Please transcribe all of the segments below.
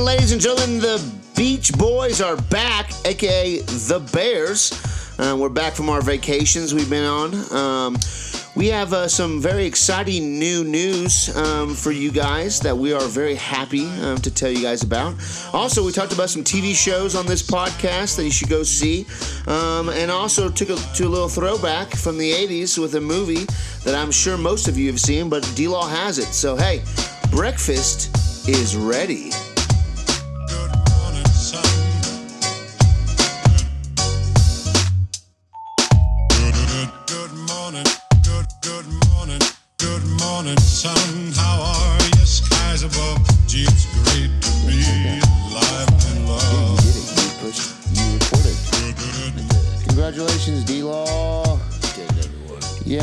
Ladies and gentlemen, the Beach Boys are back, aka the Bears. Uh, we're back from our vacations we've been on. Um, we have uh, some very exciting new news um, for you guys that we are very happy um, to tell you guys about. Also, we talked about some TV shows on this podcast that you should go see, um, and also took a, to a little throwback from the 80s with a movie that I'm sure most of you have seen, but D Law has it. So, hey, breakfast is ready.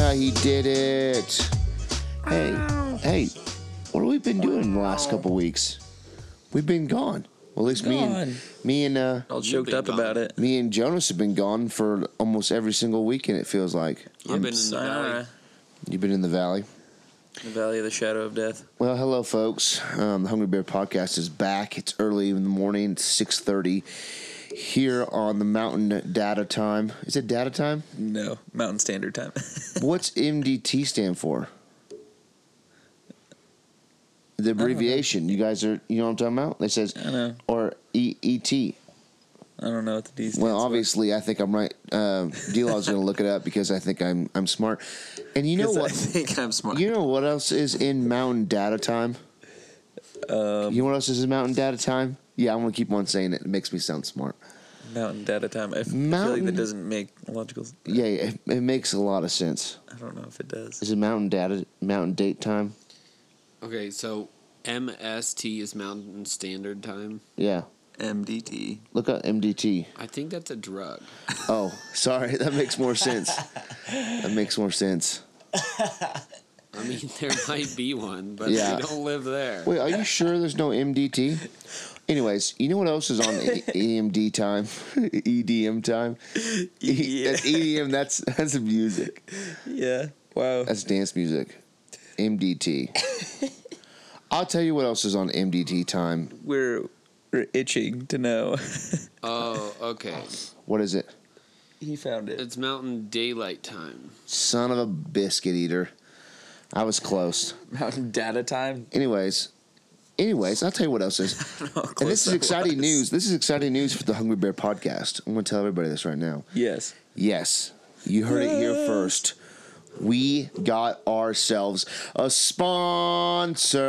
Yeah, he did it. Hey, hey, what have we been doing the last couple weeks? We've been gone. Well, at least me and me and uh, All choked up about it. me and Jonas have been gone for almost every single weekend. It feels like I've been in the valley. you've been in the valley. The Valley of the Shadow of Death. Well, hello, folks. Um, the Hungry Bear podcast is back. It's early in the morning. It's six thirty here on the Mountain Data Time. Is it Data Time? No, Mountain Standard Time. What's MDT stand for? The abbreviation. You guys are, you know what I'm talking about? It says, I know. or E EET. I don't know what the D stands Well, obviously, I think I'm right. Uh, D-Law's going to look it up because I think I'm I'm smart. And you know 'Cause I what? think I'm smart. You know what else is in Mountain Data Time? um, You know what else is in Mountain Data Time? Yeah, I'm going to keep on saying it. It makes me sound smart. Mountain Data Time. I f- feel like Mountain- that doesn't make logical. s- Yeah, it, it makes a lot of sense. I don't know if it does. Is it Mountain Data Mountain Date Time? Okay, so MST is Mountain Standard Time. Yeah. MDT. Look up MDT. I think that's a drug. Oh, sorry. That makes more sense. That makes more sense. I mean, there might be one, but Yeah. they don't live there. Wait, are you sure there's no MDT? Anyways, you know what else is on EMD time? EDM time? E- that's EDM, that's that's music. Yeah. Wow. That's dance music. MDT. I'll tell you what else is on MDT time. We're we're itching to know. Oh, okay. What is it? he found it. It's Mountain Daylight Time. Son of a biscuit eater. I was close. Mountain Data Time. Anyways, anyways, I'll tell you what else is. And this is exciting news. This is exciting news for the Hungry Bear podcast. I'm going to tell everybody this right now. Yes. Yes, you heard it here first. We got ourselves a sponsor.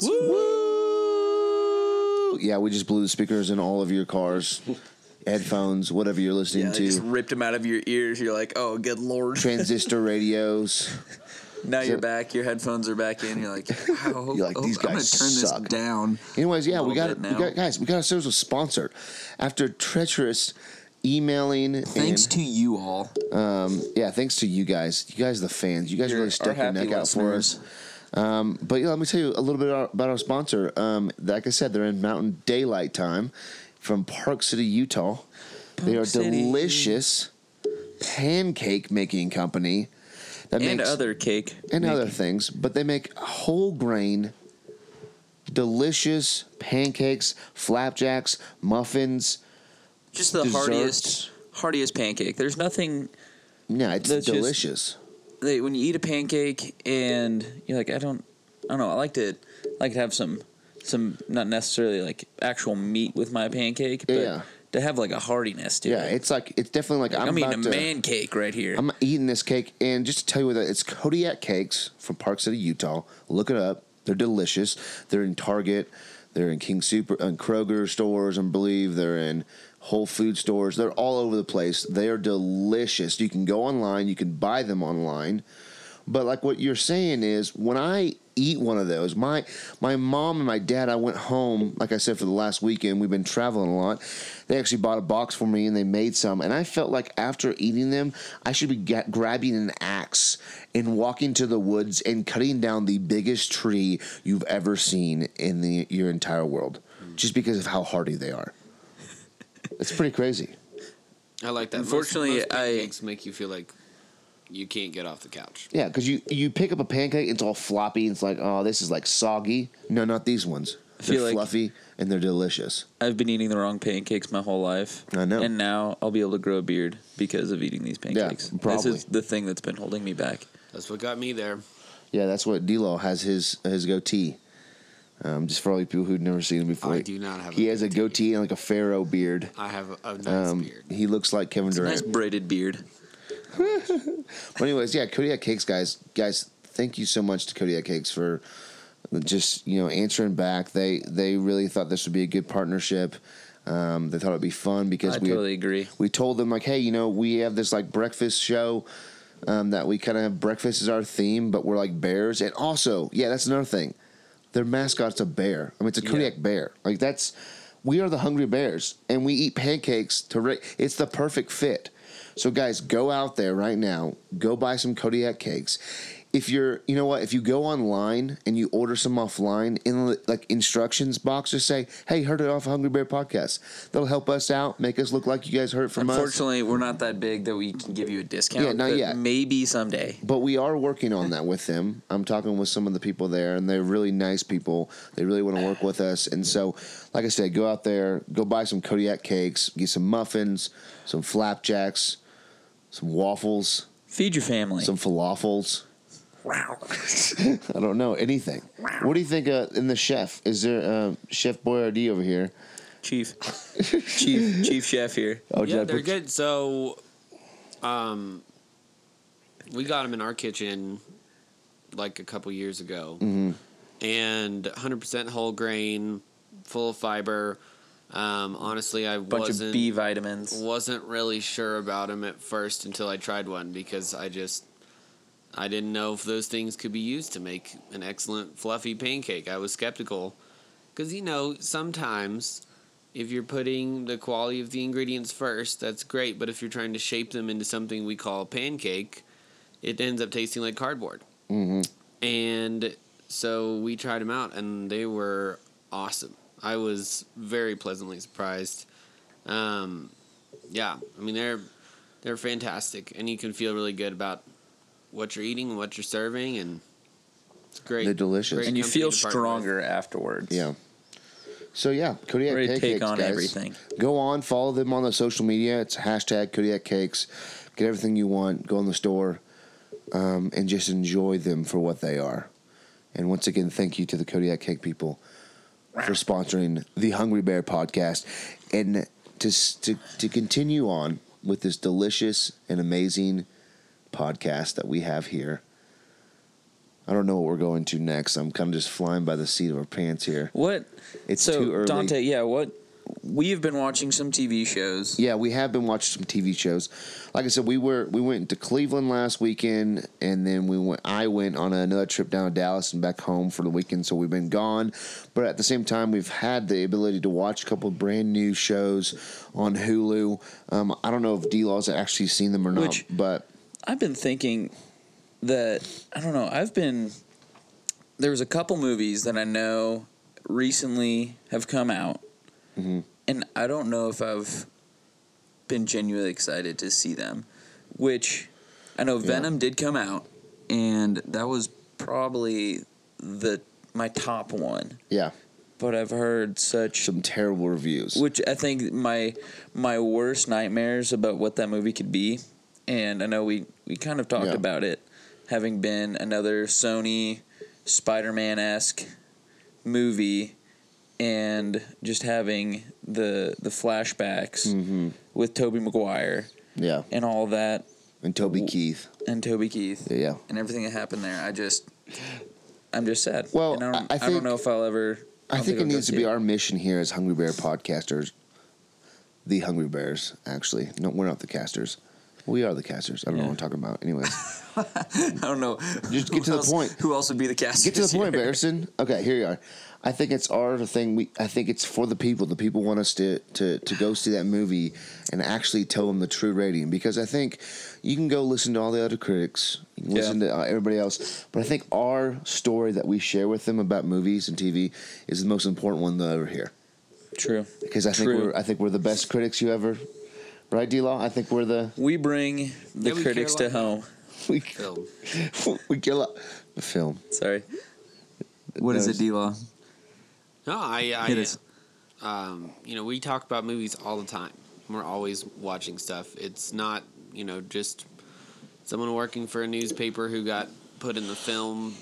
Woo! Yeah, we just blew the speakers in all of your cars, headphones, whatever you're listening Yeah, to, just ripped them out of your ears. You're like, oh, good lord. transistor radios. now So- you're back. Your headphones are back in. You're like, wow. You're like, oh, these I'm gonna guys turn suck. this down. Anyways, yeah, we got it. We got guys. We got ourselves a sponsor after treacherous emailing. Thanks and, to you all. um, yeah, thanks to you guys. You guys, the fans. You guys You're really stuck your neck out for us. Um, but yeah, let me tell you a little bit about- our sponsor. Um, like I said, they're in Mountain Daylight Time from Park City, Utah. they are Park City. delicious pancake making company that And makes other cake. and making. other things, but they make whole grain, delicious pancakes, flapjacks, muffins. Just the desserts. heartiest, heartiest pancake. There's nothing Yeah, it's That's just- delicious. they, when you eat a pancake and you're like, I don't, I don't know. I like to, like to have some, some not necessarily like actual meat with my pancake, but Yeah. to have like a heartiness to Yeah, it. it's like it's definitely like, Like, I'm, I'm, eating about a to, man cake right here. I'm eating this cake, and just to tell you what, that it's Kodiak Cakes from Park City, Utah. Look it up; they're delicious. They're in Target, they're in King Super, and Kroger stores, I believe they're in Whole Food stores. They're all over the place. They are delicious. You can go online, you can buy them online. But like what you're saying is, when I eat one of those, my my mom and my dad, I went home, like I said, for the last weekend. We've been traveling a lot. They actually bought a box for me and they made some, and I felt like after eating them, I should be ga- grabbing an axe and walking to the woods and cutting down the biggest tree you've ever seen in the your entire world, hmm. just because of how hardy they are. It's pretty crazy. I like that. Unfortunately, most, most I- pancakes make you feel like you can't get off the couch. Yeah, because you you pick up a pancake, it's all floppy. It's like, oh, this is like soggy. No, not these ones. They're feel like fluffy and they're delicious. I've been eating the wrong pancakes my whole life. I know. And now I'll be able to grow a beard because of eating these pancakes. probably. This is the thing that's been holding me back. That's what got me there. Yeah, that's what D-Law has his his goatee. Um, just for all you people who've never seen him before. I do not have He a has a goatee and like a pharaoh beard. I have a, a nice Um, beard. he looks like Kevin Durant. Nice braided beard. But anyways, yeah, Kodiak Cakes, guys, guys, thank you so much to Kodiak Cakes for just you know answering back. They they really thought this would be a good partnership. Um, they thought it'd be fun because I we totally agree. we told them like, hey, you know, we have this like breakfast show um, that we kind of have breakfast as our theme, but we're like bears, and also, yeah, that's another thing. Their mascot's a bear. I mean, it's a Yeah. Kodiak bear. Like that's we are the hungry bears, and we eat pancakes to. Ra- it's the perfect fit. So guys, go out there right now. Go buy some Kodiak cakes. If you're, you know what? If you go online and you order some offline in like instructions box, just say, "Hey, heard it off Hungry Bear podcast." That'll help us out, make us look like you guys heard from us. Unfortunately, we're not that big that we can give you a discount. Yeah, not but yet. Maybe someday. But we are working on that with them. I'm talking with some of the people there, and they're really nice people. They really want to work with us. And so, like I said, go out there, go buy some Kodiak cakes, get some muffins, some flapjacks, some waffles, Feed your family. some falafels. Wow. I don't know anything. What do you think? Uh, in the chef, is there uh, Chef Boyardee over here? Chief. Chief Chief Chef here. Oh, yeah, they're good. So, um, we got them in our kitchen like a couple years ago, Mm-hmm. and 100% whole grain, full of fiber. Um, honestly, I Bunch wasn't of B vitamins. wasn't really sure about them at first until I tried one because I just I didn't know if those things could be used to make an excellent fluffy pancake. I was skeptical because you know sometimes if you're putting the quality of the ingredients first, that's great. But if you're trying to shape them into something we call a pancake, it ends up tasting like cardboard. Mhm. And so we tried them out, and they were awesome. I was very pleasantly surprised. Um, yeah, I mean they're they're fantastic, and you can feel really good about what you're eating and what you're serving, and it's great. They're delicious. Great And you feel to partner with. stronger afterwards. Yeah. So yeah, Kodiak Ready to Pancakes, take on guys. everything. Go on, follow them on the social media. It's hashtag Kodiak Cakes. Get everything you want. Go in the store, um, and just enjoy them for what they are. And once again, thank you to the Kodiak Cake people for sponsoring the Hungry Bear podcast, and to to to continue on with this delicious and amazing podcast that we have here. I don't know what we're going to next. I'm kind of just flying by the seat of our pants here. What? It's so too early. Dante, yeah. What? We have been watching some TV shows. Yeah, we have been watching some TV shows. Like I said, we were we went to Cleveland last weekend, and then we went. I went on another trip down to Dallas and back home for the weekend. So we've been gone, but at the same time, we've had the ability to watch a couple of brand new shows on Hulu. Um, I don't know if D Law's actually seen them or not, Which- but I've been thinking that I don't know. I've been there was a couple movies that I know recently have come out, Mm-hmm. and I don't know if I've been genuinely excited to see them. Which I know Venom did come out, and that was probably the my top one. yeah, But I've heard such some terrible reviews. which I think my my worst nightmares about what that movie could be, and I know we we kind of talked Yeah. about it having been another Sony Spider-Man esque movie, and just having the the flashbacks Mm-hmm. with Tobey Maguire yeah, and all that, and Toby Keith. and Toby Keith Yeah, yeah. and everything that happened there. I just I'm just sad. Well, And I, don't, I- I I, think- don't know if I'll ever. I don't think it I'll needs to be our mission here as Hungry Bear podcasters. The Hungry Bears, actually. No, we're not the casters. We are the casters. I don't know what I'm talking about. Anyways, I don't know. Just get Who to the point. Who else would be the cast? get to the point? Barrison. Okay, here you are. I think it's our thing. We I think it's for the people. The people want us to to to go see that movie and actually tell them the true rating because I think you can go listen to all the other critics, you can Yeah. listen to uh, everybody else, but I think our story that we share with them about movies and TV is the most important one they'll ever hear. True. Because I think True. we're I think we're the best critics you ever, right, D Law? I think we're the We bring the Yeah, we critics to a lot. home. we Film. we kill up the film. Sorry. What is No, it, D Law? No, I, I Hit us. um, you know, we talk about movies all the time. We're always watching stuff. It's not, you know, just someone working for a newspaper who got put in the film,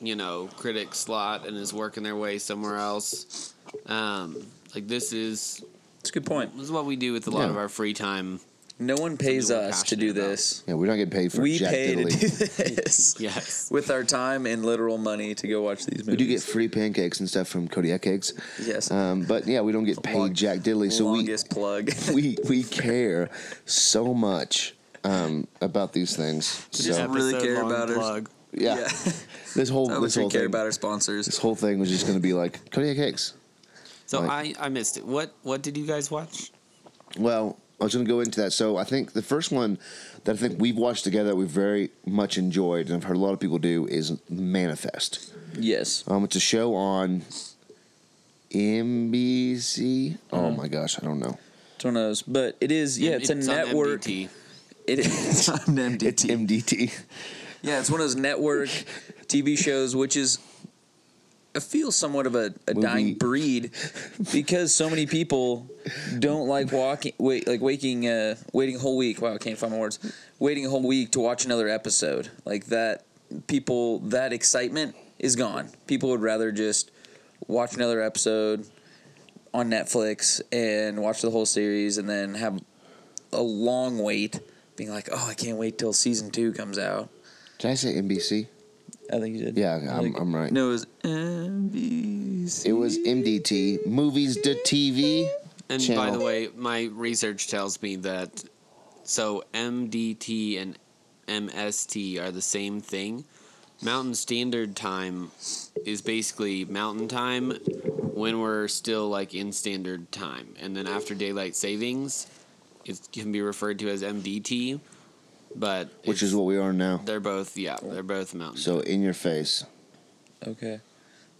you know, critic slot and is working their way somewhere else. Um, like this is It's a good point. this is what we do with a lot Yeah. of our free time. No one pays Something us to do about. this. Yeah, we're not getting paid for We Jack pay Diddley. to do this Yes. with our time and literal money to go watch these movies. We do get free pancakes and stuff from Kodiak Cakes. yes. Um, but yeah, we don't get paid Long- Jack Diddley. So we, longest plug. we we care so much um, about these things. Just So really care long about our- yeah, yeah. this whole this whole care thing, about our sponsors. this whole thing was just going to be like Kodiak Cakes. So Like- I, I missed it. What what did you guys watch? Well, I was going to go into that. So I think the first one that I think we've watched together that we very much enjoyed and I've heard a lot of people do is Manifest. Yes. Um, it's a show on NBC. Oh my gosh, I don't know. It's one of those. But it is, yeah, it's, a on network. MDT. It is on MDT. It's MDT. Yeah, it's one of those network TV shows, which is I feel somewhat of a, a dying breed because so many people don't like walking, wait, like waking, uh, waiting a whole week. Wow, I can't find my words. Waiting a whole week to watch another episode like that. People, that excitement is gone. People would rather just watch another episode on Netflix and watch the whole series, and then have a long wait, being like, "Oh, I can't wait till season two comes out." Did I say NBC? I think you did. Yeah, I I'm- think- I'm right. No, it was NBC. It was MDT. Movies to TV. And by the way, my research tells me that so MDT and MST are the same thing. Mountain Standard Time is basically mountain time when we're still like in standard time. And then after daylight savings, it can be referred to as MDT, but which is what we are now. they're both yeah, they're both mountain. So in your face. Okay.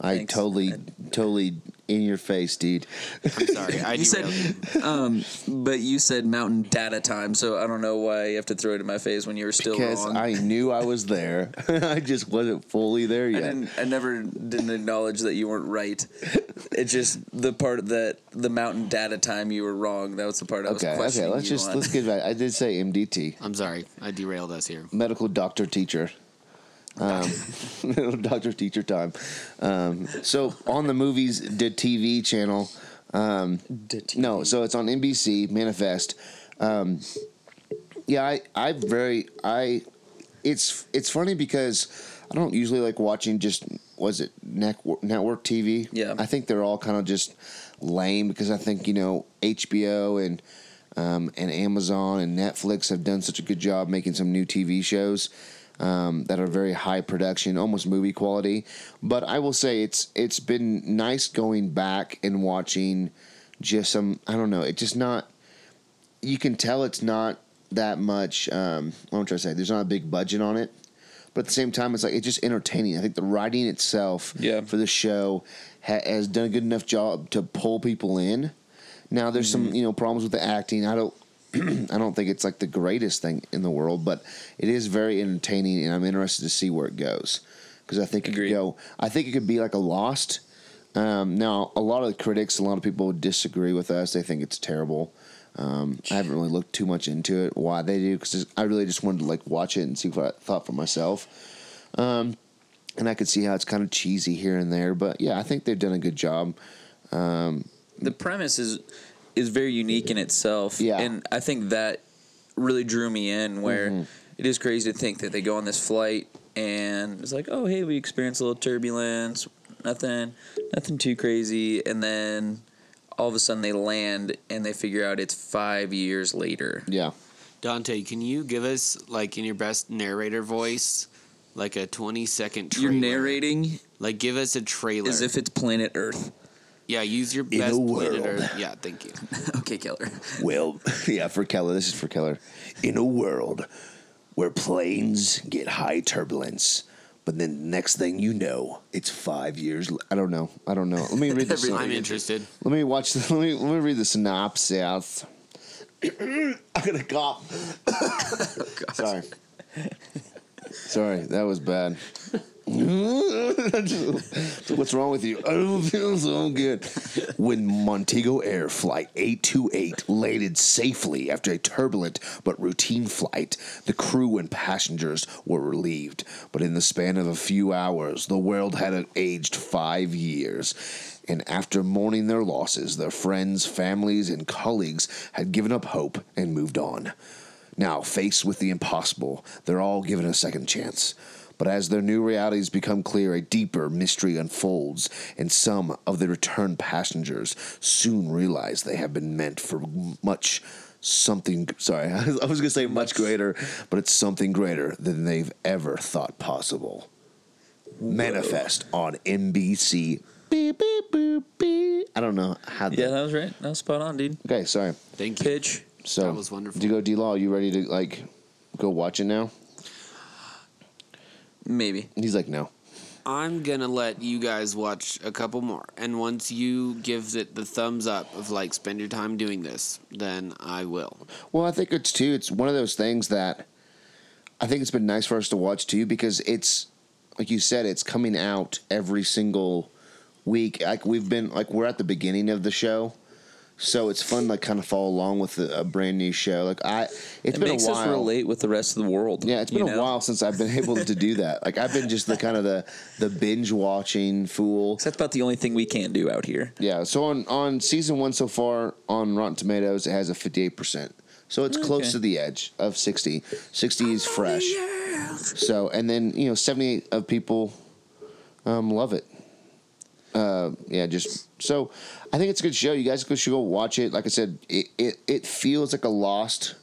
I Thanks. totally, totally in your face, dude. I'm sorry, I You said, you. um, but you said Mountain Data Time, so I don't know why you have to throw it in my face when you were still Because wrong. I knew I was there. I just wasn't fully there I yet. didn't. I never didn't acknowledge that you weren't right. It's just the part that the Mountain Data Time you were wrong. That was the part I was Okay, okay. Let's you just on. let's get back. I did say MDT, I'm sorry, I derailed us here. medical doctor teacher. Um, little doctor teacher time. Um, so on the movies, the TV channel. Um, no, so it's on NBC. Manifest. Um, yeah, I, I very, I, it's it's funny because I don't usually like watching just was it network network TV. Yeah. I think they're all kind of just lame because I think you know HBO and um, and Amazon and Netflix have done such a good job making some new TV shows um, that are very high production, almost movie quality. But I will say it's it's been nice going back and watching just some. I don't know. It's just not. You can tell it's not that much. Um, what I'm trying to say, there's not a big budget on it. But at the same time, it's like it's just entertaining. I think the writing itself Yeah. for the show ha- has done a good enough job to pull people in. Now there's Mm-hmm. some you know problems with the acting. I don't I don't think it's like the greatest thing in the world, but it is very entertaining, and I'm interested to see where it goes because I think it Agreed. could go. I think it could be like a Lost. Um, now, a lot of the critics, a lot of people would disagree with us. They think it's terrible. Um, I haven't really looked too much into it. Why they do? Because I really just wanted to like watch it and see what I thought for myself. Um, and I could see how it's kind of cheesy here and there, but yeah, I think they've done a good job. the premise is is very unique in itself. Yeah. And I think that really drew me in where Mm-hmm. it is crazy to think that they go on this flight and it's like, oh hey, we experience a little turbulence, nothing nothing too crazy, and then all of a sudden they land and they figure out it's five years later. Yeah. Dante, can you give us like in your best narrator voice, like a twenty second trailer? You're narrating Like, give us a trailer. as if it's planet Earth. Yeah, use your In best a world. Earth. Yeah, thank you. okay, Keller. Well, yeah, for Keller. This is for Keller. In a world where planes get high turbulence, but then the next thing you know, it's five years. l- I don't know. I don't know. Let me read this. Everything. I'm interested. Let me watch. The, let me let me read the synopsis. I'm gonna cough. Oh, Sorry. Sorry, that was bad. What's wrong with you? I don't feel so good. When Montego Air Flight 828 landed safely after a turbulent but routine flight, the crew and passengers were relieved. But in the span of a few hours, the world had aged five years. And after mourning their losses, their friends, families, and colleagues had given up hope and moved on. Now, faced with the impossible, they're all given a second chance. But as their new realities become clear, a deeper mystery unfolds, and some of the returned passengers soon realize they have been meant for much something. Sorry, I was going to say much greater, but it's something greater than they've ever thought possible. Manifest on NBC. Beep, beep, boop, beep. I don't know how. Yeah, that was right. That was spot on, dude. Okay, sorry. Thank you. Pitch. So That was wonderful. Do you go D Law? You ready to like go watch it now? Maybe. He's like, no. I'm gonna let you guys watch a couple more, and once you give it the thumbs up of like spend your time doing this, then I will. Well, I think it's too. It's one of those things that I think it's been nice for us to watch too because it's like you said, it's coming out every single week. Like we've been like we're at the beginning of the show, so it's fun to like kind of follow along with a, a brand new show. Like I, it's It been makes a us while. relate with the rest of the world. Yeah, it's been you a while since I've been able to do that. Like I've been just the kind of the the binge watching fool. That's about the only thing we can't do out here. Yeah, so on on season one so far on Rotten Tomatoes, it has a fifty eight percent. So it's close to the edge of 60. 60 is fresh. So and then you know seventy eight of people um, love it. Uh, yeah, just so I think it's a good show. You guys should go watch it. Like I said, it it, it feels like a lost,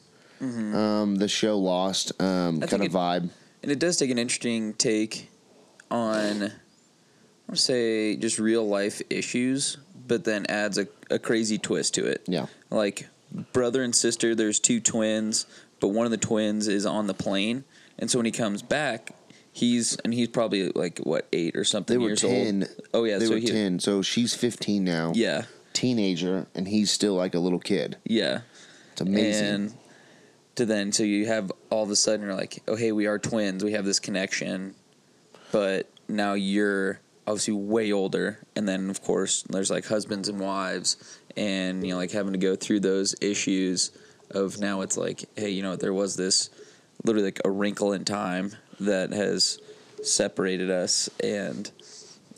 um, the show lost um, kind of vibe. And it does take an interesting take on, I want to say, just real life issues, but then adds a, a crazy twist to it. Yeah. Like brother and sister, there's two twins, but one of the twins is on the plane. And so when he comes back, he's, and he's probably like, what, eight or something They were years ten. old. Oh, yeah. they so were he, ten. So she's fifteen now. Yeah. teenager, and he's still like a little kid. Yeah. It's amazing. And to then, so you have all of a sudden you're like, oh hey, we are twins. We have this connection, but now you're obviously way older, and then of course there's like husbands and wives, and you know like having to go through those issues of now it's like, hey, you know there was this literally like a wrinkle in time that has separated us, and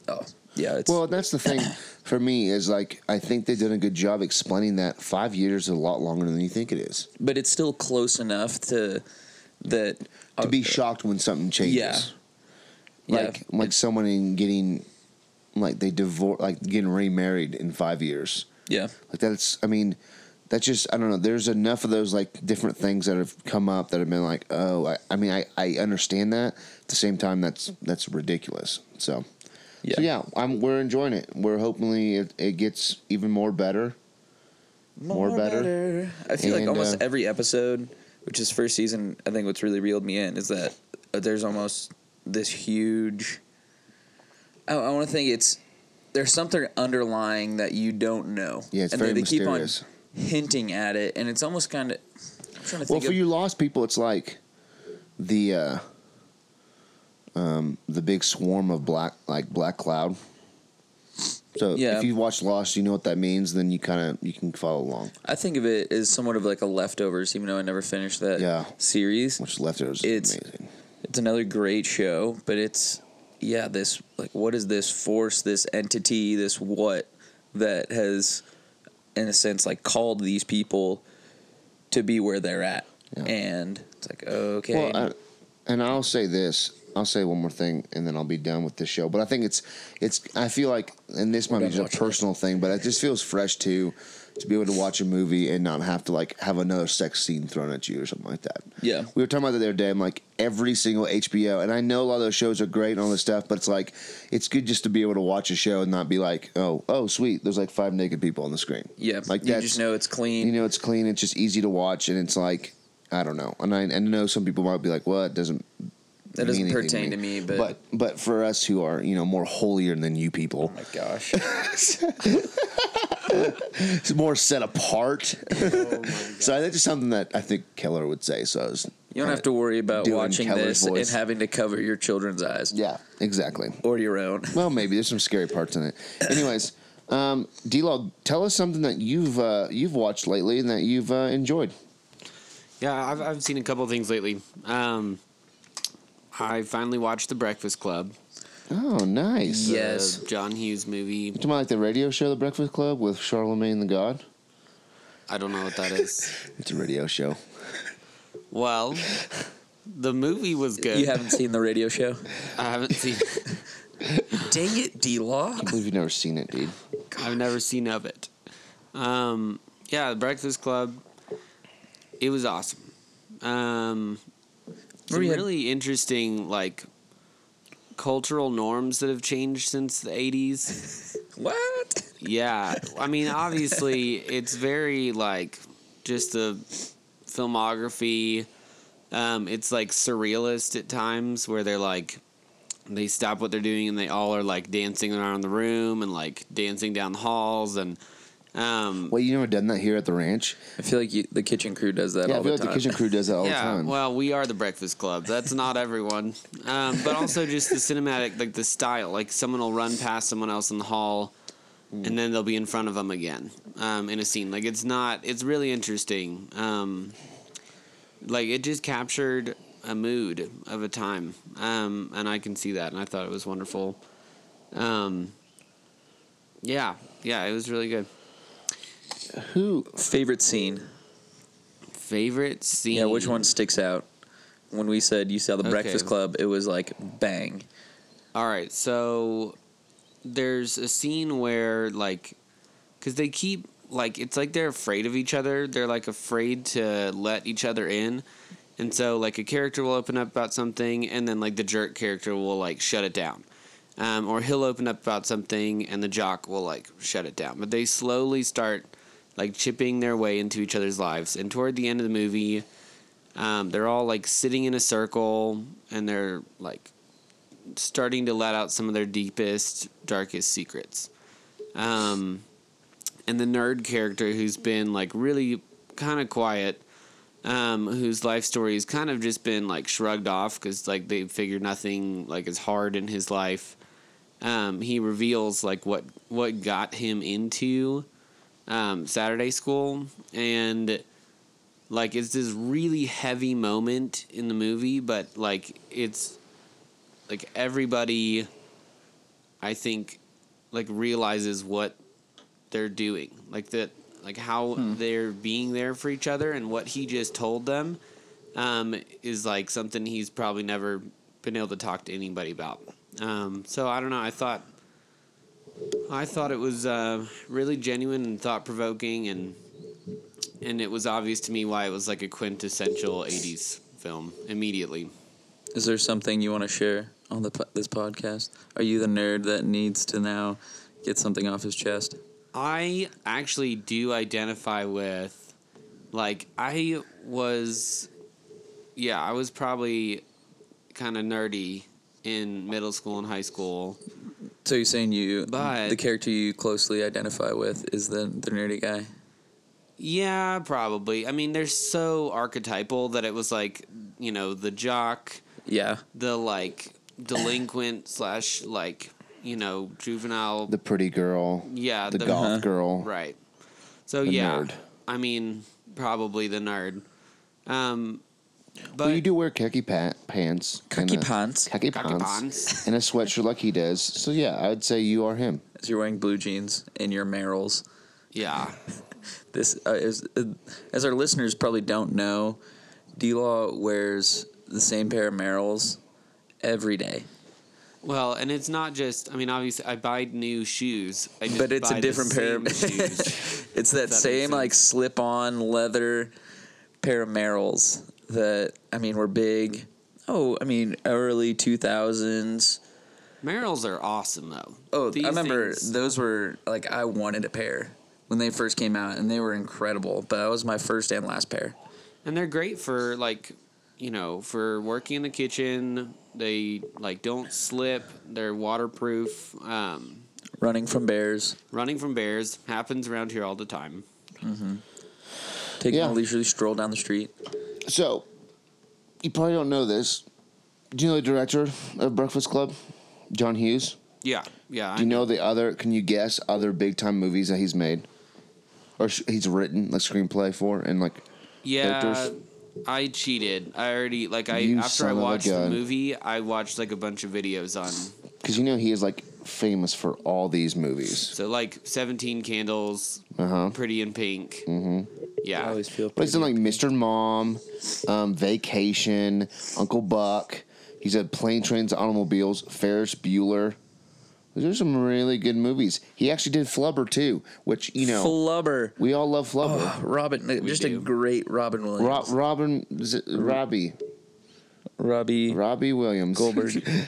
oh yeah, it's Well, that's the thing for me is like I think they did a good job explaining that five years is a lot longer than you think it is. but it's still close enough to that To be uh, shocked when something changes. Yeah. Yeah. Like like someone in getting like they divorce like getting remarried in five years. yeah. Like that's I mean, that's just I don't know. There's enough of those like different things that have come up that have been like, oh, I, I mean, I, I understand that. At the same time, that's that's ridiculous. So, Yeah. so yeah, I'm we're enjoying it. We're hopefully it, it gets even more better. More better. I feel like almost uh, every episode, which is first season, I think what's really reeled me in is that uh, there's almost this huge. I, I want to think it's there's something underlying that you don't know. Yeah, it's and very they, they keep mysterious. on hinting at it, and it's almost kind of. I'm trying to Well, for of, you lost people, it's like the uh, um, the big swarm of black like black cloud. So Yeah. if you watch Lost, you know what that means. Then you kind of you can follow along. I think of it as somewhat of like a leftovers, even though I never finished that Yeah. series. Which leftovers It's- is amazing. it's another great show, but it's yeah, this like what is this force, this entity, this what that has in a sense like called these people to be where they're at. Yeah. And it's like okay. Well, I, and I'll say this. I'll say one more thing, and then I'll be done with this show. But I think it's it's. I feel like, and this might be just a personal thing, but it just feels fresh too, to be able to watch a movie and not have to like have another sex scene thrown at you or something like that. Yeah. we were talking about that the other day. I'm like every single HBO, and I know a lot of those shows are great and all this stuff, but it's like it's good just to be able to watch a show and not be like, oh, oh, sweet, there's like five naked people on the screen. yeah, like you just know it's clean. you know it's clean it's just easy to watch and it's like i don't know and i, and I know some people might be like well it doesn't that doesn't mean anything pertain to me, but, but but for us who are you know more holier than you people oh my gosh. it's more set apart Oh so that's just something that i think keller would say so I was You don't have to worry about doing watching Keller's this voice. and having to cover your children's eyes Yeah, exactly. or your own. Well, maybe there's some scary parts in it. Anyways, um, D-Log, tell us something that you've uh, you've watched lately and that you've uh, enjoyed. Yeah, I've, I've seen a couple of things lately. Um, I finally watched The Breakfast Club. Oh, nice. the Yes. John Hughes movie. You talking about like the radio show, The Breakfast Club, with Charlemagne the God? I don't know what that is. It's a radio show. Well, the movie was good. You haven't seen the radio show? I haven't seen. Dang it, D Law. I believe you've never seen it, dude. I've never seen of it. Um, yeah, The Breakfast Club. It was awesome. Um, some Maria- really interesting like cultural norms that have changed since the '80s. What? Yeah, I mean, obviously, it's very like just the filmography. Um, it's like surrealist at times where they're like they stop what they're doing and they all are like dancing around the room and like dancing down the halls and um, Wait, you never done that here at the ranch? I feel like you, the kitchen crew does that Yeah, I all feel the like time. the kitchen crew does that all yeah, the time. well, we are the Breakfast Club. That's not everyone, um, but also just the cinematic, like the style. Like someone will run past someone else in the hall, and then they'll be in front of them again um, in a scene. Like it's not. It's really interesting. Um, like it just captured a mood of a time, um, and I can see that, and I thought it was wonderful. Um, yeah, yeah, it was really good. Who? Favorite scene? Favorite scene? Yeah, which one sticks out? When we said you saw the Okay. Breakfast Club, it was like bang. All right, so there's a scene where like, because they keep like it's like they're afraid of each other. They're like afraid to let each other in, and so like a character will open up about something, and then like the jerk character will like shut it down, um, or he'll open up about something, and the jock will like shut it down. But they slowly start like chipping their way into each other's lives, and toward the end of the movie. Um, they're all like sitting in a circle and they're like starting to let out some of their deepest, darkest secrets. Um, and the nerd character who's been like really kind of quiet, um, whose life story has kind of just been like shrugged off because like they figured nothing like is hard in his life. Um, he reveals like what what got him into um, Saturday school and like it's this really heavy moment in the movie, but like it's like everybody I think like realizes what they're doing. Like that like how they're being there for each other and what he just told them um, is like something he's probably never been able to talk to anybody about. Um, so I don't know. I thought I thought it was uh, really genuine and thought provoking, and and it was obvious to me why it was like a quintessential '80s film immediately. Is there something you want to share on the this podcast? Are you the nerd that needs to now get something off his chest? I actually do identify with, like, I was, yeah, I was probably kind of nerdy in middle school and high school. So you're saying you, But- the character you closely identify with is the the nerdy guy? Yeah, probably. I mean, they're so archetypal that it was like, you know, the jock, Yeah, the like delinquent slash like, you know, juvenile. The pretty girl, yeah, the, goth girl. Right. So The yeah, nerd. I mean, probably the nerd. Um, but But you do wear khaki pa- pants. and Khaki a- pants. Khaki Khaki pants. pants. And a sweatshirt like he does. So yeah, I'd say you are him. as you're wearing blue jeans and your Merrells. Yeah. This uh, is, uh, as our listeners probably don't know, D Law wears the same pair of Merrells every day, Well, and it's not just. I mean, obviously, I buy new shoes. I just but it's buy a different pair. Of, same shoes. it's that That same like slip-on leather pair of Merrells that I mean were big. Oh, I mean early two thousands. Merrells are awesome though. Oh, These I remember things- those were like I wanted a pair when they first came out, and they were incredible. But that was my first and last pair. and they're great for like, you know, for working in the kitchen. They like don't slip. They're waterproof. Um, Running from bears, running from bears happens around here all the time. taking Yeah. a leisurely stroll down the street. So, you probably don't know this. Do you know the director of Breakfast Club, John Hughes? Yeah, yeah. Do you know the other? Can you guess other big time movies that he's made, or sh- he's written like screenplay for, and like Yeah, characters? I cheated. I already like I You after I watched the movie, I watched like a bunch of videos on because you know he is like famous for all these movies. so like Seventeen Candles, Uh huh. Pretty in Pink. Mm-hmm. Yeah, I always feel. But he's done like Mr. Mom, um, Vacation, Uncle Buck. He's had Plane, Trains, Automobiles, Ferris Bueller. Those are some really good movies. He actually did Flubber too, which you know Flubber. we all love Flubber. Oh, Robin, just a great Robin Ro- Williams. Robin, is it Robbie, Robbie Robbie Williams, Goldberg.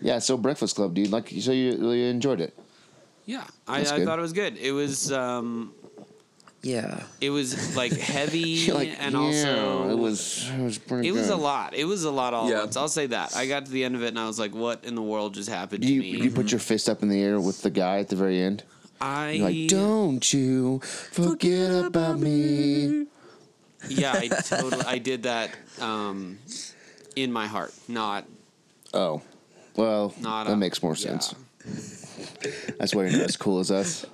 yeah, so Breakfast Club, dude. Like, so you really enjoyed it? yeah. I, That's I good. thought it was good. It was um, yeah. it was like heavy like, and yeah, also it was it was pretty. It was a lot. It was a lot all Yeah. at once. I'll say that. I got to the end of it and I was like, "What in the world just happened Do to you, me?" do you put your fist up in the air with the guy at the very end? I You're like, don't you forget about me. yeah, I totally I did that um, in my heart, not Oh, well, not that a- makes more yeah. sense. That's why you're not as cool as us.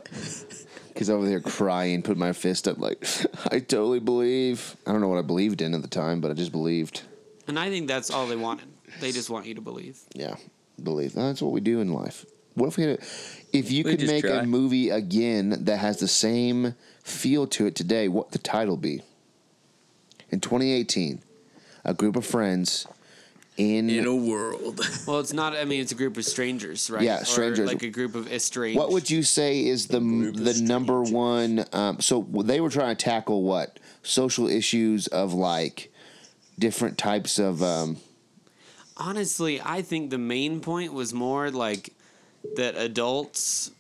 Because over there crying, put my fist up like, I totally believe. I don't know what I believed in at the time, but I just believed. And I think that's all they wanted. They just want you to believe. Yeah, believe. That's what we do in life. What if we had a, if you We could just make try. a movie again that has the same feel to it today, what would the title be? In 2018, a group of friends in, In a world. Well, it's not. I mean, it's a group of strangers, right? Yeah, Or strangers. like a group of estranged. What would you say is the the number one? Um, so they were trying to tackle what social issues of like different types of. Um, Honestly, I think the main point was more like that adults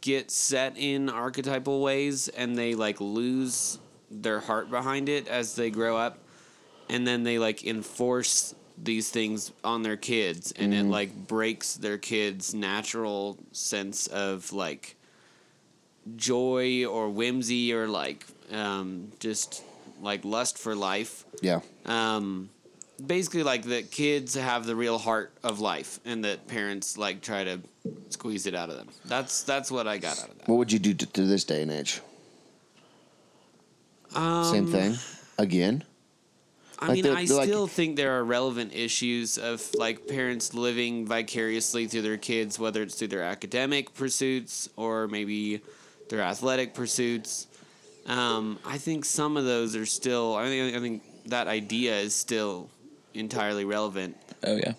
get set in archetypal ways and they like lose their heart behind it as they grow up and then they like enforce these things on their kids and it like breaks their kids natural sense of like joy or whimsy or like um, just like lust for life. Yeah, um, basically like that kids have the real heart of life and that parents like try to squeeze it out of them. That's that's what i got out of that. What would you do to, to this day and age? um, Same thing? Again. I Like mean they're- i they're like- still think there are relevant issues of like parents living vicariously through their kids whether it's through their academic pursuits or maybe their athletic pursuits um, i think some of those are still i think, I think that idea is still entirely relevant Oh yeah.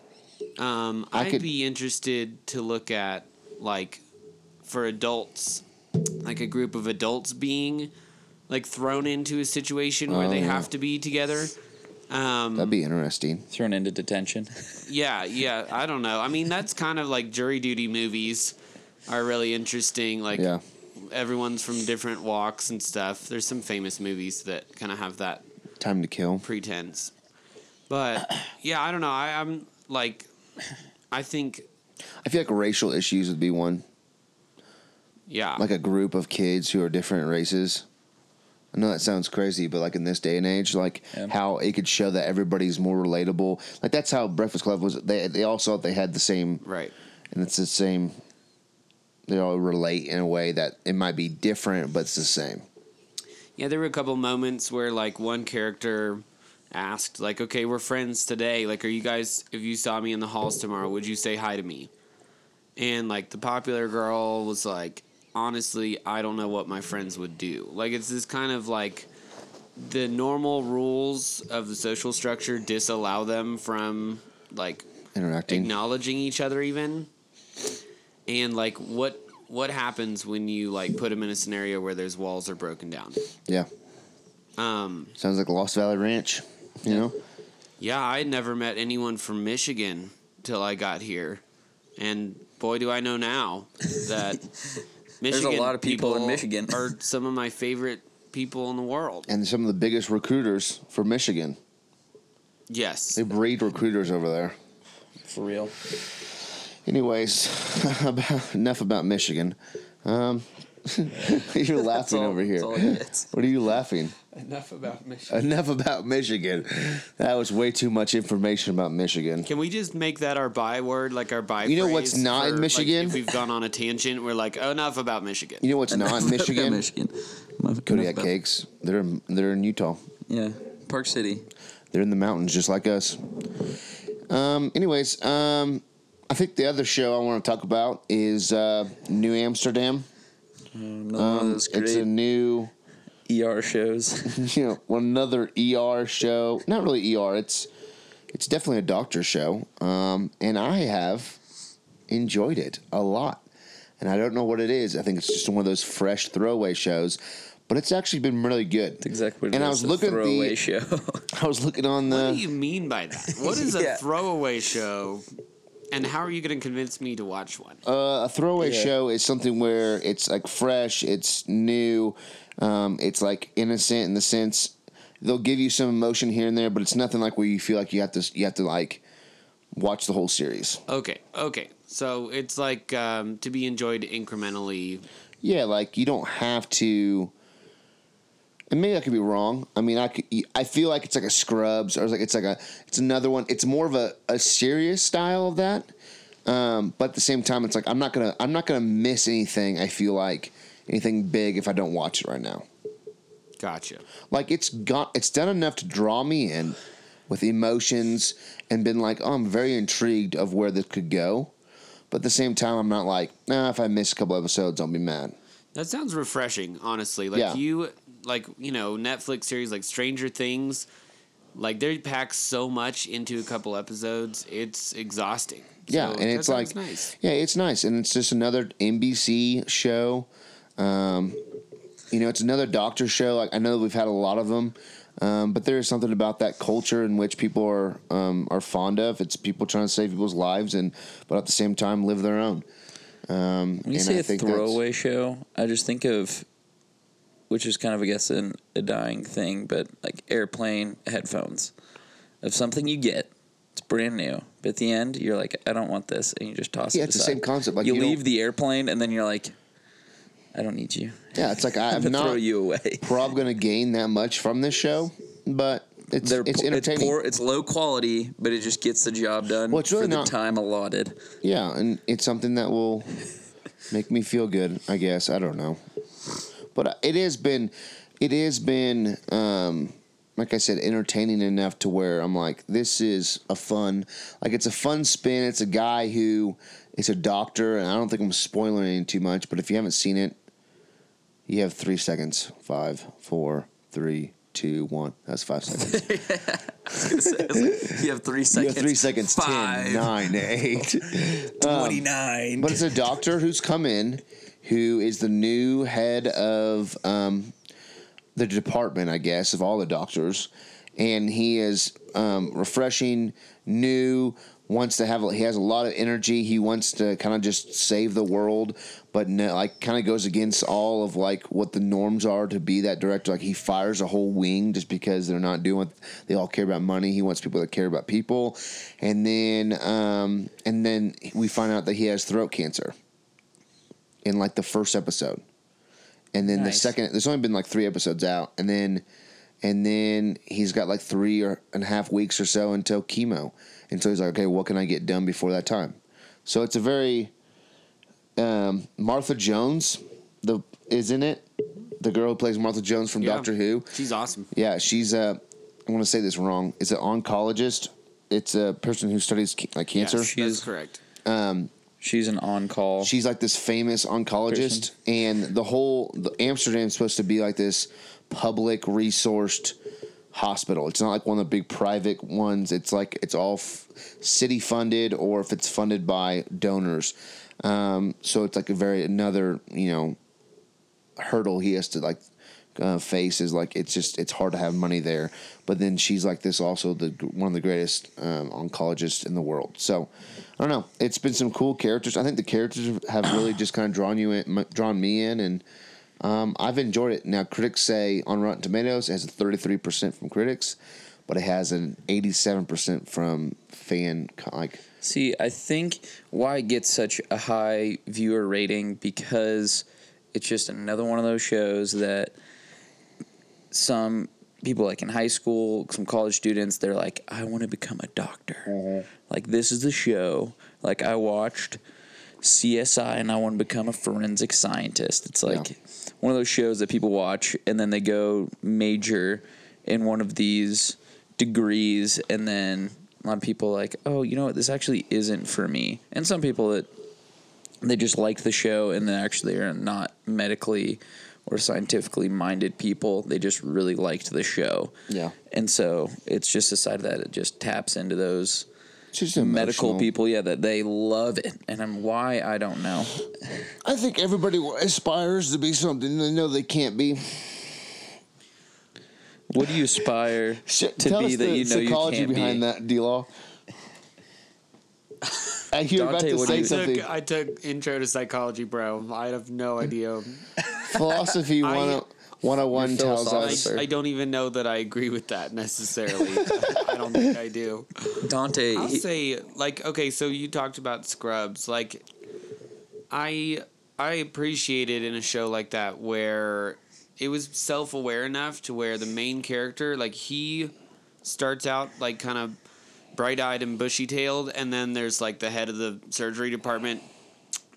Um, I I'd could- be interested to look at like for adults, like a group of adults being like thrown into a situation where Oh, they yeah. have to be together. Um, That'd be interesting. Thrown into detention. yeah, yeah. I don't know. I mean, that's kind of like jury duty movies are really interesting. Like Yeah, everyone's from different walks and stuff. There's some famous movies that kind of have that time to kill. pretense. But yeah, I don't know. I, I'm like, I think I feel like racial issues would be one. yeah. Like a group of kids who are different races. I know that sounds crazy, but like in this day and age, like Yeah. how it could show that everybody's more relatable. Like that's how Breakfast Club was. They they all thought they had the same right. and it's the same. They all relate in a way that it might be different, but it's the same. Yeah, there were a couple moments where like one character asked like, "Okay, we're friends today. Like, are you guys if you saw me in the halls tomorrow, would you say hi to me?" And like the popular girl was like, "Honestly, I don't know what my friends would do." Like it's this kind of like the normal rules of the social structure disallow them from like Interacting. acknowledging each other even and like what what happens when you like put them in a scenario where those walls are broken down Yeah, um sounds like Lost Valley Ranch. You know, yeah i had never met anyone from michigan till i got here and boy do i know now that michigan There's a lot of people in Michigan. are some of my favorite people in the world and some of the biggest recruiters for Michigan. yes They breed recruiters over there. For real. Anyways, enough about Michigan. Um, You're laughing all- over here. that's all it gets. What are you laughing? Enough about Michigan. Enough about Michigan. That was way too much information about Michigan. Can we just make that our byword, like our by? You know what's not in like, Michigan? if we've gone on a tangent, we're like, oh, enough about Michigan. You know what's not in Michigan? Michigan. Enough Kodiak about- cakes. They're in, they're in Utah. Yeah, Park City. They're in the mountains just like us. Um, anyways, um, I think the other show I want to talk about is uh, New Amsterdam. Another Um, it's a new, ER shows. you know, another ER show. Not really ER. It's it's definitely a doctor show. Um, and I have enjoyed it a lot. And I don't know what it is. I think it's just one of those fresh throwaway shows. But it's actually been really good. That's exactly what it And I was a looking at the- show. I was looking on the. What do you mean by that? What is Yeah. a throwaway show? And how are you going to convince me to watch one? Uh, a throwaway Yeah. show is something where it's like fresh, it's new, um, it's like innocent in the sense they'll give you some emotion here and there, but it's nothing like where you feel like you have to you have to like watch the whole series. Okay, okay. So it's like um, to be enjoyed incrementally. Yeah, like you don't have to. And maybe I could be wrong. I mean, I could. I feel like it's like a Scrubs, or it's like it's like a. It's another one. It's more of a, a serious style of that. Um, but at the same time, it's like I'm not gonna. I'm not gonna miss anything. I feel like anything big if I don't watch it right now. Gotcha. Like it's got. It's done enough to draw me in with emotions and been like, oh, I'm very intrigued of where this could go. But at the same time, I'm not like, nah. If I miss a couple episodes, I'll be mad. That sounds refreshing, honestly. Like Yeah. you, like you know, Netflix series like Stranger Things, like they pack so much into a couple episodes. It's exhausting. Yeah, So and it's like nice. yeah, it's nice, and it's just another NBC show. Um, you know, it's another doctor show. Like I know we've had a lot of them, um, but there is something about that culture in which people are um, are fond of. It's people trying to save people's lives, and but at the same time live their own. Um, When you and say I a think throwaway show, I just think of, which is kind of, I guess, an, a dying thing, but like airplane headphones of something you get. It's brand new, but at the end, you're like, I don't want this, and you just toss it. Yeah, it's the same concept, like, you, you leave the airplane, and then you're like, I don't need you. Yeah, it's like I'm I'm gonna not throw you away. probably going to gain that much from this show, but it's They're it's entertaining. It's, poor, it's low quality, but it just gets the job done Well, it's really for the time allotted. Yeah, and it's something that will make me feel good. I guess I don't know, but it has been, it has been, um, like I said, entertaining enough to where I'm like, this is a fun, like it's a fun spin. It's a guy who is a doctor, and I don't think I'm spoiling anything too much. But if you haven't seen it, you have three seconds. Five, four, three, two, one. That's five seconds. you have three seconds. you have three seconds. Five. Ten, nine, eight. 29. But it's a doctor who's come in who is the new head of um, the department, I guess, of all the doctors. And he is um, refreshing, new, wants to have, he has a lot of energy. He wants to kind of just save the world, but no, like kind of goes against all of like what the norms are to be that director. Like he fires a whole wing just because they're not doing, they all care about money. He wants people that care about people. And then, um, and then we find out that he has throat cancer in like the first episode. And then the second, there's only been like three episodes out, and then, and then he's got like three or and a half weeks or so until chemo, and so he's like, okay, what can I get done before that time? So it's a very, um, Martha Jones, the is in it, the girl who plays Martha Jones from Yeah. Doctor Who. She's awesome. Yeah, she's a. I want to say this wrong. Is an oncologist. It's a person who studies ca- like cancer. Yes, She that's is- correct. She's an on call. She's like this famous oncologist, and the whole the Amsterdam's supposed to be like this public resourced hospital. It's not like one of the big private ones. It's like it's all f- city funded, or if it's funded by donors. Um, so it's like a very another you know hurdle he has to like uh, face is like it's just it's hard to have money there. But then she's like this also the one of the greatest um, oncologists in the world. So I don't know. It's been some cool characters. I think the characters have really just kind of drawn you in, drawn me in, and um, I've enjoyed it. Now critics say on Rotten Tomatoes it has a thirty three percent from critics, but it has an eighty seven percent from fan like. See, I think why it gets such a high viewer rating because it's just another one of those shows that some people like in high school, some college students, they're like, I want to become a doctor. Mm-hmm. Like this is the show. Like I watched CSI and I want to become a forensic scientist. It's like one of those shows that people watch and then they go major in one of these degrees and then a lot of people are like, oh, you know what, this actually isn't for me. And some people that they just like the show and they actually are not medically or scientifically minded people. They just really liked the show. Yeah. And so it's just decided that it just taps into those just medical emotional. people, yeah, that they love it. And I'm, why, I don't know. I think everybody aspires to be something they know they can't be. What do you aspire to tell be that the you know you psychology can't behind be? that, D-Law. I hear about to say you- something. Took, I took intro to psychology, bro. I have no idea. Philosophy I- 101 101 tells us. Sir. I don't even know that I agree with that necessarily. I don't think I do. Dante, I'll he- say like okay, so you talked about Scrubs. Like I I appreciate it in a show like that where it was self aware enough to where the main character, like he starts out like kind of bright eyed and bushy tailed, and then there's like the head of the surgery department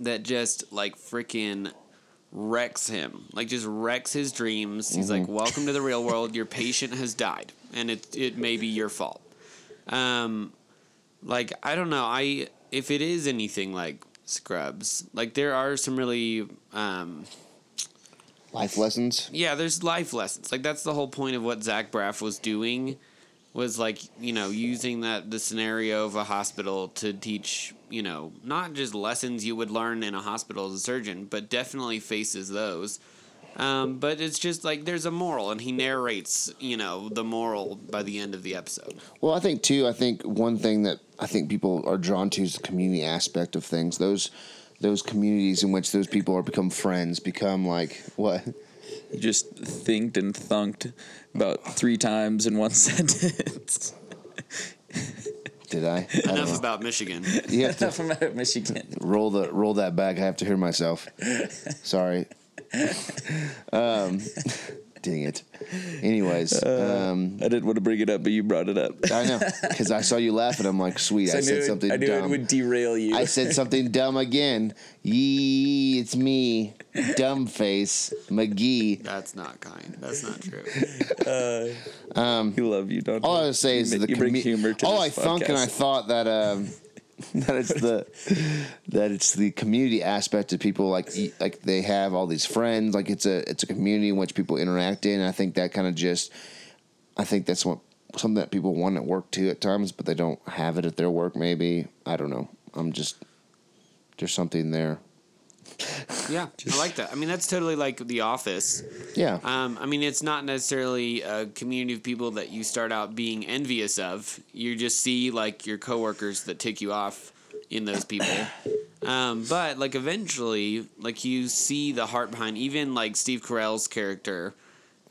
that just like freaking wrecks him like just wrecks his dreams he's like welcome to the real world your patient has died and it it may be your fault um like I don't know. I if it is anything like Scrubs, like there are some really um Life lessons. yeah, there's life lessons. Like that's the whole point of what Zach Braff was doing was like, you know, using that the scenario of a hospital to teach, you know, not just lessons you would learn in a hospital as a surgeon, but definitely faces those. Um, but it's just like there's a moral, and he narrates, you know, the moral by the end of the episode. Well, I think too. I think one thing that I think people are drawn to is the community aspect of things. Those those communities in which those people are become friends, become like what? he just thinked and thunked about three times in one sentence. Did I? I Enough know. about Michigan. You have to From out of Michigan. roll the roll that back. I have to hear myself. Sorry. Um, dang it. Anyways, um, I didn't want to bring it up, but you brought it up. I know because I saw you laughing. I'm like, sweet. I, I, said knew, something it, I knew dumb. it would derail you. I said something dumb again. Yee, it's me, dumb face McGee. That's not kind. That's not true. we love you, don't All I we? would say You is ma- the you bring commu- humor to all I this thunk and I thought that um, that it's the that it's the community aspect of people like like they have all these friends like it's a it's a community in which people interact in. I think that kind of just I think that's what something that people want at work too at times, but they don't have it at their work. Maybe I don't know. I'm just there's something there. Yeah, I like that. I mean, that's totally like The Office. Yeah. Um, I mean, it's not necessarily a community of people that you start out being envious of. You just see like your coworkers that tick you off in those people. Um, but like eventually, like you see the heart behind even like Steve Carell's character.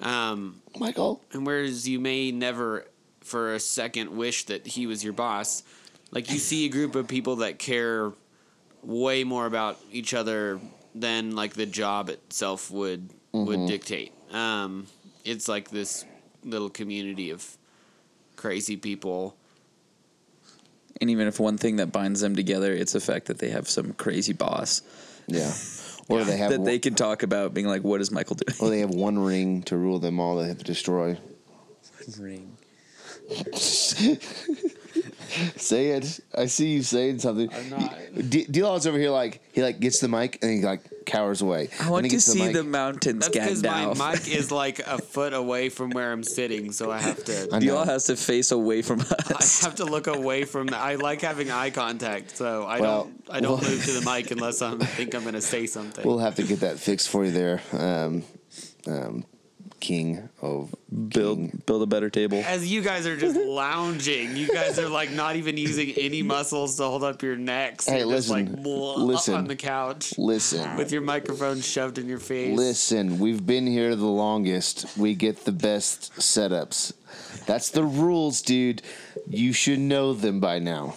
Um, Michael. and whereas you may never for a second wish that he was your boss, like you see a group of people that care way more about each other than like the job itself would would dictate. Um, it's like this little community of crazy people. And even if one thing that binds them together, it's the fact that they have some crazy boss Yeah. Or they have that one, they can talk about, being like, "What is Michael doing? or they have one ring to rule them all. They have to destroy. One ring. Say it. I see you saying something. I'm not. D- D-Law's over here like he like gets the mic and he like cowers away. I want he to gets see mic. the mountains, That's because my Gandalf. mic is like a foot away from where I'm sitting, so I have to. I You know. all has to face away from us. I us. have to look away from. The, I like having eye contact, so I Well, don't. I don't well- move to the mic unless I think I'm going to say something. We'll have to get that fixed for you there, um, um, King of build build a better table. As you guys are just lounging, you guys are like not even using any muscles to hold up your necks. Hey, You're just listen, like listen. on the couch Listen, with your microphone shoved in your face. listen. We've been here the longest. We get the best setups. That's the rules, dude. You should know them by now.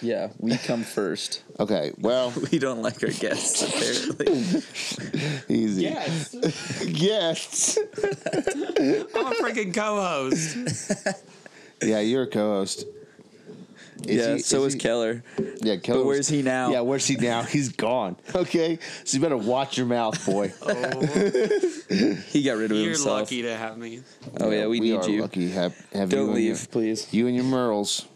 Yeah, we come first. Okay, well, We don't like our guests, apparently. easy. Yes. Guests. I'm a freaking co-host. Yeah, you're a co-host. Is yeah, he- so is is he- Keller. Yeah, Keller. But where's he now? Yeah, where's he now? He's gone. Okay, so you better watch your mouth, boy. Oh. He got rid of himself. You're himself. lucky to have me. Oh, yeah, we, we need are you. lucky. Have, have you Don't and leave, your- please. you and your Merrells,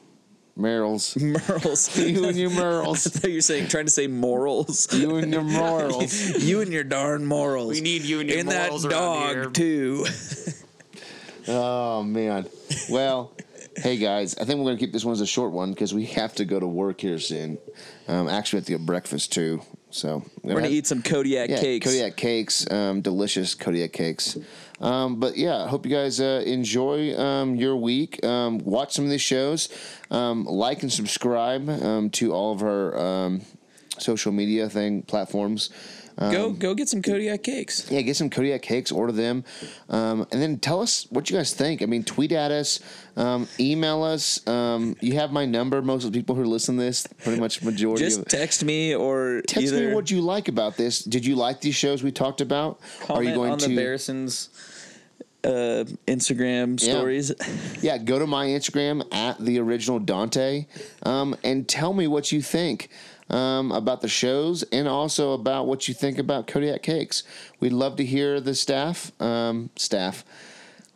Merrells. Merrells. you and your I thought you were saying, trying to say morals. You and your morals. you and your darn morals. We need you and your and morals that dog here. too. Oh man. Well, hey guys, I think we're gonna keep this one as a short one because we have to go to work here soon. Um, actually, we have to get breakfast too. So We're gonna eat some Kodiak yeah, cakes. Kodiak cakes, um, delicious Kodiak cakes. Um, but yeah, hope you guys uh, enjoy um, your week. Um, watch some of these shows. Um, like and subscribe um, to all of our um, social media thing platforms. go go get some Kodiak cakes. Yeah, get some Kodiak cakes, order them, um, and then tell us what you guys think. I mean, tweet at us, um, email us. Um, you have my number. Most of the people who listen to this, pretty much majority of Just text me or Text either me what you like about this. Did you like these shows we talked about? comment Are you going on to? the Bearsons uh, Instagram Yeah. stories. Yeah, go to my Instagram at the original Dante, um, and tell me what you think um, about the shows and also about what you think about Kodiak cakes. We'd love to hear the staff. Um, staff.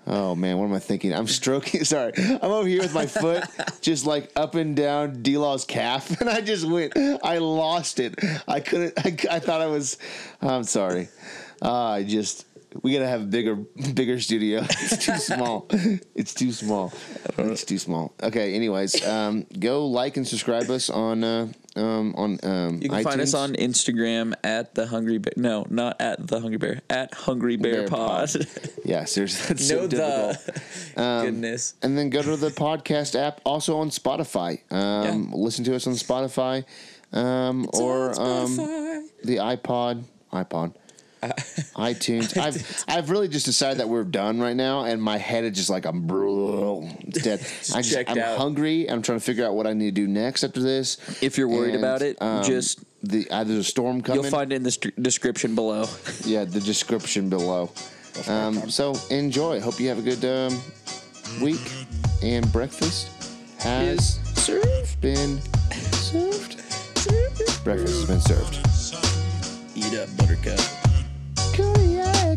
Oh man, what am I thinking? I'm stroking. Sorry, I'm over here with my foot just like up and down D Law's calf, and I just went. I lost it. I couldn't. I, I thought I was. I'm sorry. Uh, I just. We gotta have a bigger, bigger studio. It's too small. It's too small. It's too small. Okay. Anyways, um, go like and subscribe us on uh, um, on um, You can find us on Instagram at the Hungry Bear. No, not at the Hungry Bear. At Hungry Bear, Bear Pod. Yeah, seriously, that's so no difficult. the goodness. and then go to the podcast app also on Spotify. Um, Listen to us on Spotify um, or um, the iPod, iPod, iTunes. I've I've really just decided that we're done right now, and my head is just like I'm it's dead. I out. hungry. I'm trying to figure out what I need to do next after this. If you're worried And, about it, um, just the either there's a storm coming. you'll find it in the st- description below. yeah, the description below. Um, so enjoy. Hope you have a good um, week. And breakfast has served. been served. Breakfast has been served. Eat up, Buttercup.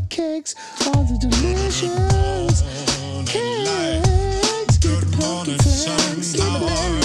Cakes. Are the delicious cakes. Get the pumpkin Morning